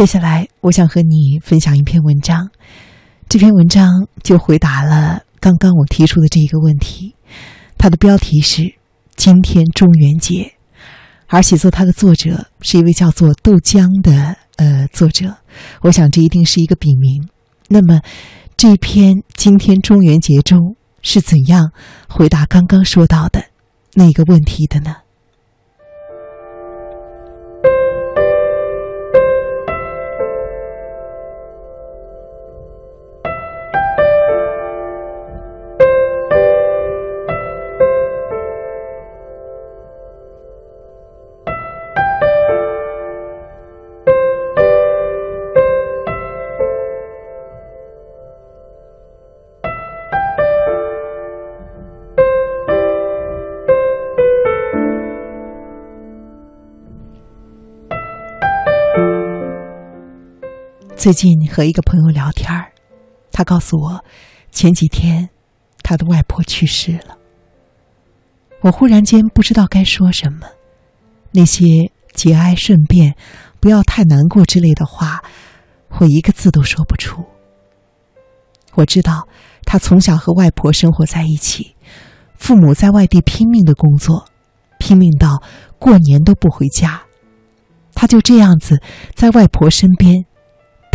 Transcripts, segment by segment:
接下来，我想和你分享一篇文章。这篇文章就回答了刚刚我提出的这一个问题。它的标题是“今天中元节”，而写作它的作者是一位叫做豆浆的呃作者。我想这一定是一个笔名。那么，这篇“今天中元节”中是怎样回答刚刚说到的那个问题的呢？最近和一个朋友聊天儿，他告诉我，前几天他的外婆去世了。我忽然间不知道该说什么，那些节哀顺变、不要太难过之类的话，我一个字都说不出。我知道他从小和外婆生活在一起，父母在外地拼命的工作，拼命到过年都不回家，他就这样子在外婆身边。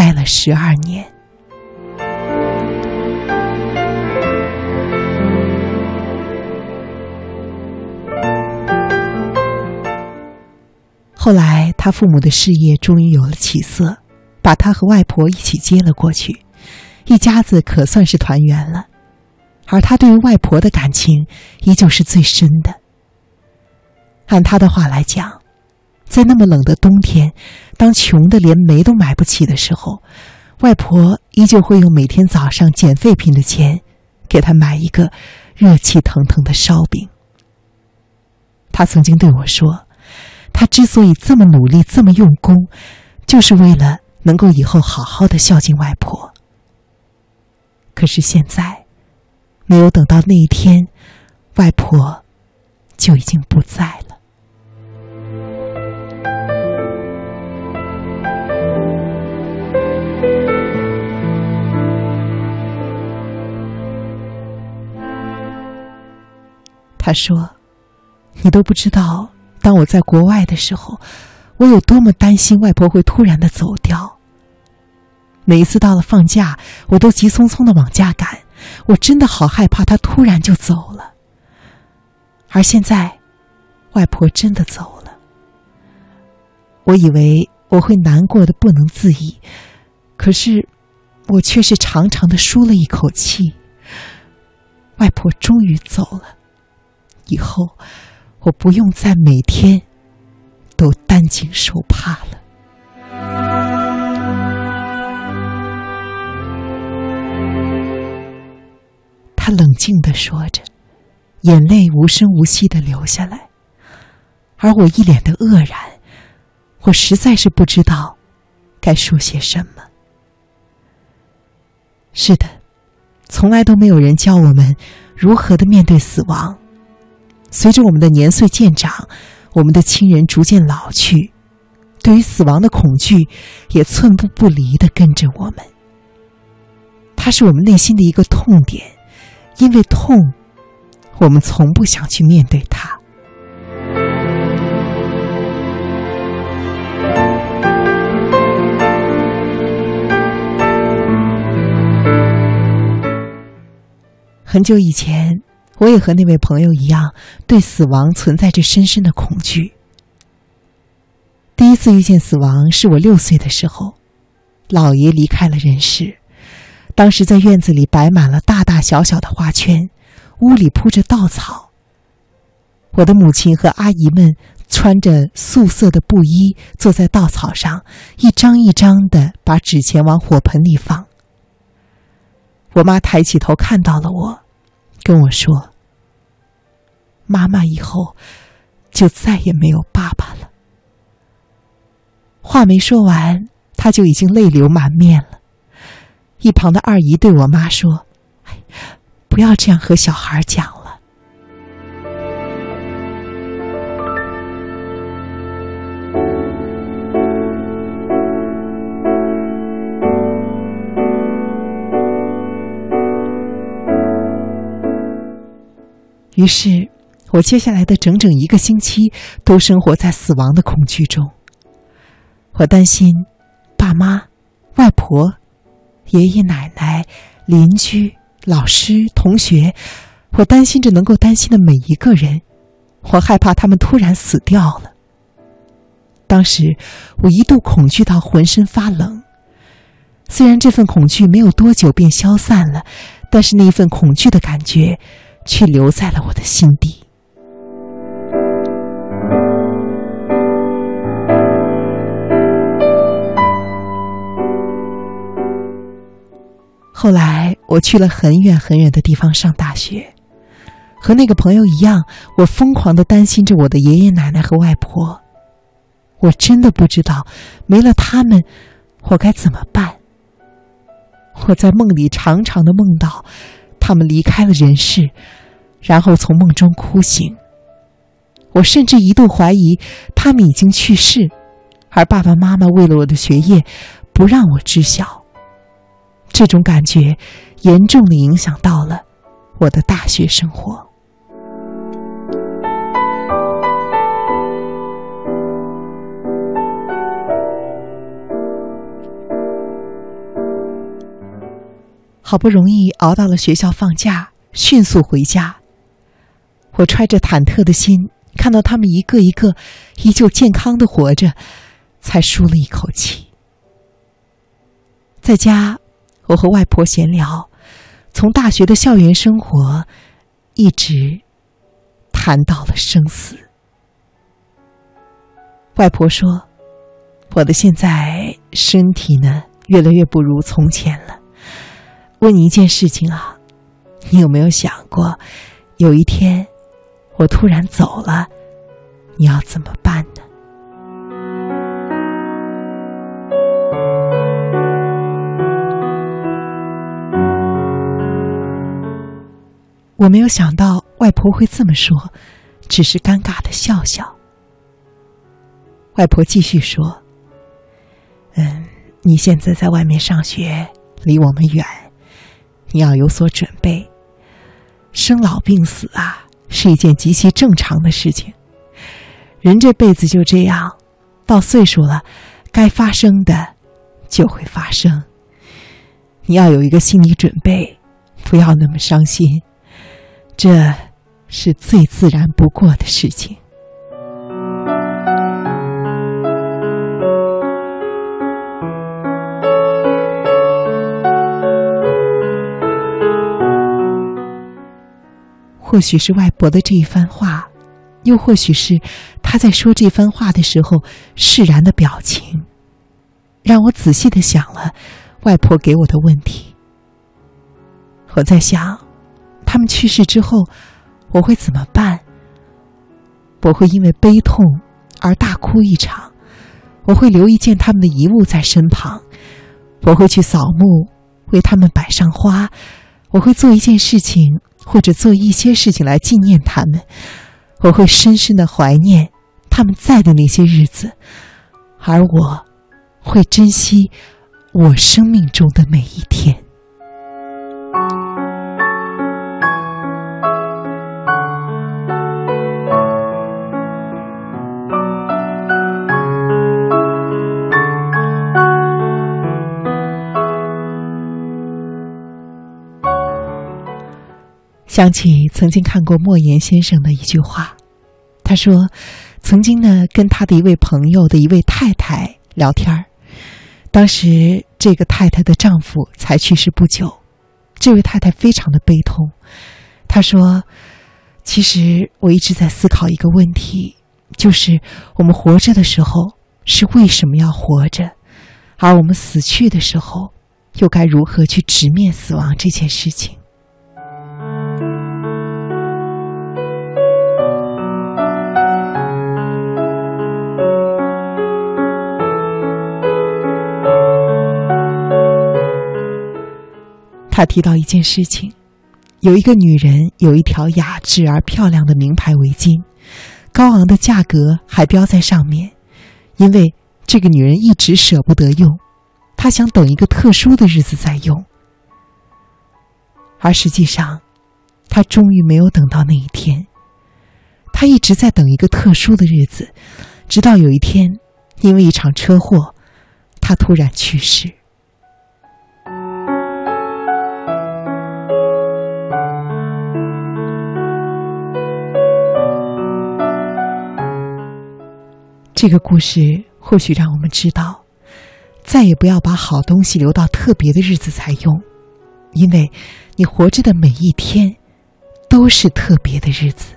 待了十二年，后来他父母的事业终于有了起色，把他和外婆一起接了过去，一家子可算是团圆了。而他对于外婆的感情依旧是最深的。按他的话来讲。在那么冷的冬天，当穷的连煤都买不起的时候，外婆依旧会用每天早上捡废品的钱，给他买一个热气腾腾的烧饼。他曾经对我说：“他之所以这么努力、这么用功，就是为了能够以后好好的孝敬外婆。”可是现在，没有等到那一天，外婆就已经不在了。他说：“你都不知道，当我在国外的时候，我有多么担心外婆会突然的走掉。每一次到了放假，我都急匆匆的往家赶，我真的好害怕她突然就走了。而现在，外婆真的走了，我以为我会难过的不能自已，可是，我却是长长的舒了一口气。外婆终于走了。”以后，我不用再每天都担惊受怕了。他冷静的说着，眼泪无声无息的流下来，而我一脸的愕然，我实在是不知道该说些什么。是的，从来都没有人教我们如何的面对死亡。随着我们的年岁渐长，我们的亲人逐渐老去，对于死亡的恐惧也寸步不离的跟着我们。它是我们内心的一个痛点，因为痛，我们从不想去面对它。很久以前。我也和那位朋友一样，对死亡存在着深深的恐惧。第一次遇见死亡是我六岁的时候，姥爷离开了人世。当时在院子里摆满了大大小小的花圈，屋里铺着稻草。我的母亲和阿姨们穿着素色的布衣，坐在稻草上，一张一张的把纸钱往火盆里放。我妈抬起头看到了我。跟我说：“妈妈以后就再也没有爸爸了。”话没说完，他就已经泪流满面了。一旁的二姨对我妈说：“不要这样和小孩讲了。”于是，我接下来的整整一个星期都生活在死亡的恐惧中。我担心爸妈、外婆、爷爷奶奶、邻居、老师、同学，我担心着能够担心的每一个人。我害怕他们突然死掉了。当时，我一度恐惧到浑身发冷。虽然这份恐惧没有多久便消散了，但是那一份恐惧的感觉。却留在了我的心底。后来，我去了很远很远的地方上大学，和那个朋友一样，我疯狂的担心着我的爷爷奶奶和外婆。我真的不知道，没了他们，我该怎么办。我在梦里常常的梦到。他们离开了人世，然后从梦中哭醒。我甚至一度怀疑他们已经去世，而爸爸妈妈为了我的学业，不让我知晓。这种感觉严重的影响到了我的大学生活。好不容易熬到了学校放假，迅速回家。我揣着忐忑的心，看到他们一个一个依旧健康的活着，才舒了一口气。在家，我和外婆闲聊，从大学的校园生活，一直谈到了生死。外婆说：“我的现在身体呢，越来越不如从前了。”问你一件事情啊，你有没有想过，有一天我突然走了，你要怎么办呢？我没有想到外婆会这么说，只是尴尬的笑笑。外婆继续说：“嗯，你现在在外面上学，离我们远。”你要有所准备，生老病死啊，是一件极其正常的事情。人这辈子就这样，到岁数了，该发生的就会发生。你要有一个心理准备，不要那么伤心，这是最自然不过的事情。或许是外婆的这一番话，又或许是他在说这番话的时候释然的表情，让我仔细的想了外婆给我的问题。我在想，他们去世之后，我会怎么办？我会因为悲痛而大哭一场，我会留一件他们的遗物在身旁，我会去扫墓，为他们摆上花，我会做一件事情。或者做一些事情来纪念他们，我会深深的怀念他们在的那些日子，而我会珍惜我生命中的每一天。想起曾经看过莫言先生的一句话，他说：“曾经呢，跟他的一位朋友的一位太太聊天儿，当时这个太太的丈夫才去世不久，这位太太非常的悲痛。她说：‘其实我一直在思考一个问题，就是我们活着的时候是为什么要活着，而我们死去的时候又该如何去直面死亡这件事情。’”他提到一件事情：有一个女人有一条雅致而漂亮的名牌围巾，高昂的价格还标在上面。因为这个女人一直舍不得用，她想等一个特殊的日子再用。而实际上，他终于没有等到那一天。他一直在等一个特殊的日子，直到有一天，因为一场车祸，他突然去世。这个故事或许让我们知道，再也不要把好东西留到特别的日子才用，因为你活着的每一天都是特别的日子。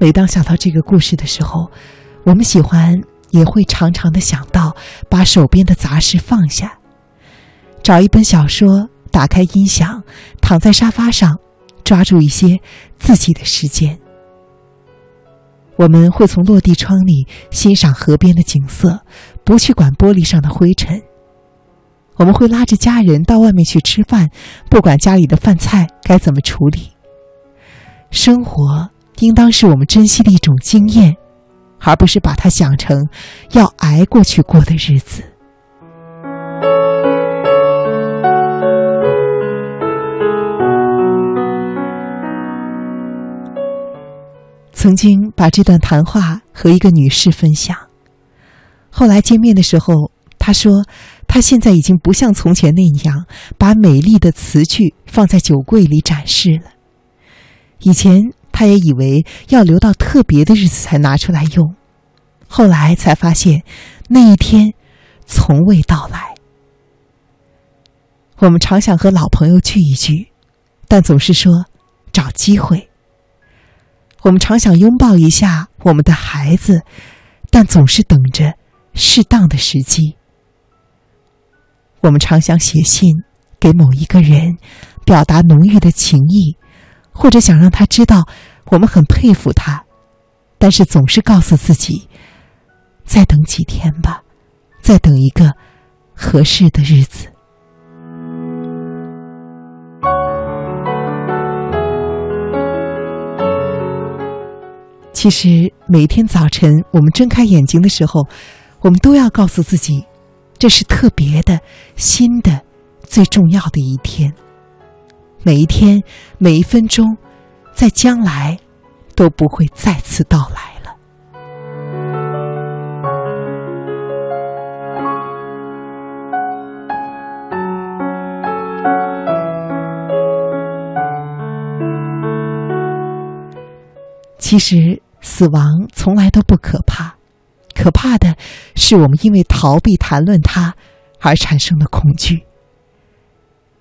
每当想到这个故事的时候，我们喜欢也会常常的想到，把手边的杂事放下，找一本小说。打开音响，躺在沙发上，抓住一些自己的时间。我们会从落地窗里欣赏河边的景色，不去管玻璃上的灰尘。我们会拉着家人到外面去吃饭，不管家里的饭菜该怎么处理。生活应当是我们珍惜的一种经验，而不是把它想成要挨过去过的日子。曾经把这段谈话和一个女士分享，后来见面的时候，她说，她现在已经不像从前那样把美丽的词句放在酒柜里展示了。以前她也以为要留到特别的日子才拿出来用，后来才发现那一天从未到来。我们常想和老朋友聚一聚，但总是说找机会。我们常想拥抱一下我们的孩子，但总是等着适当的时机。我们常想写信给某一个人，表达浓郁的情意，或者想让他知道我们很佩服他，但是总是告诉自己，再等几天吧，再等一个合适的日子。其实每天早晨我们睁开眼睛的时候，我们都要告诉自己，这是特别的、新的、最重要的一天。每一天、每一分钟，在将来都不会再次到来了。其实。死亡从来都不可怕，可怕的是我们因为逃避谈论它而产生的恐惧。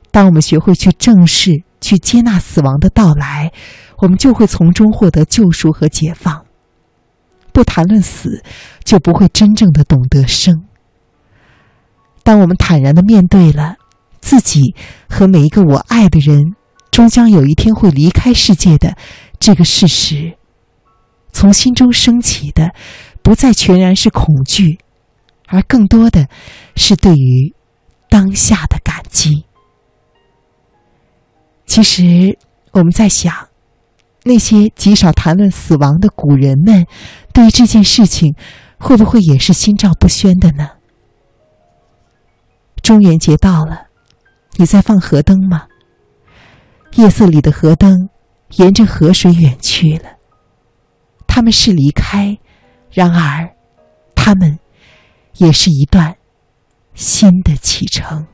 当我们学会去正视、去接纳死亡的到来，我们就会从中获得救赎和解放。不谈论死，就不会真正的懂得生。当我们坦然的面对了自己和每一个我爱的人终将有一天会离开世界的这个事实。从心中升起的，不再全然是恐惧，而更多的是对于当下的感激。其实我们在想，那些极少谈论死亡的古人们，对于这件事情，会不会也是心照不宣的呢？中元节到了，你在放河灯吗？夜色里的河灯，沿着河水远去了。他们是离开，然而，他们也是一段新的启程。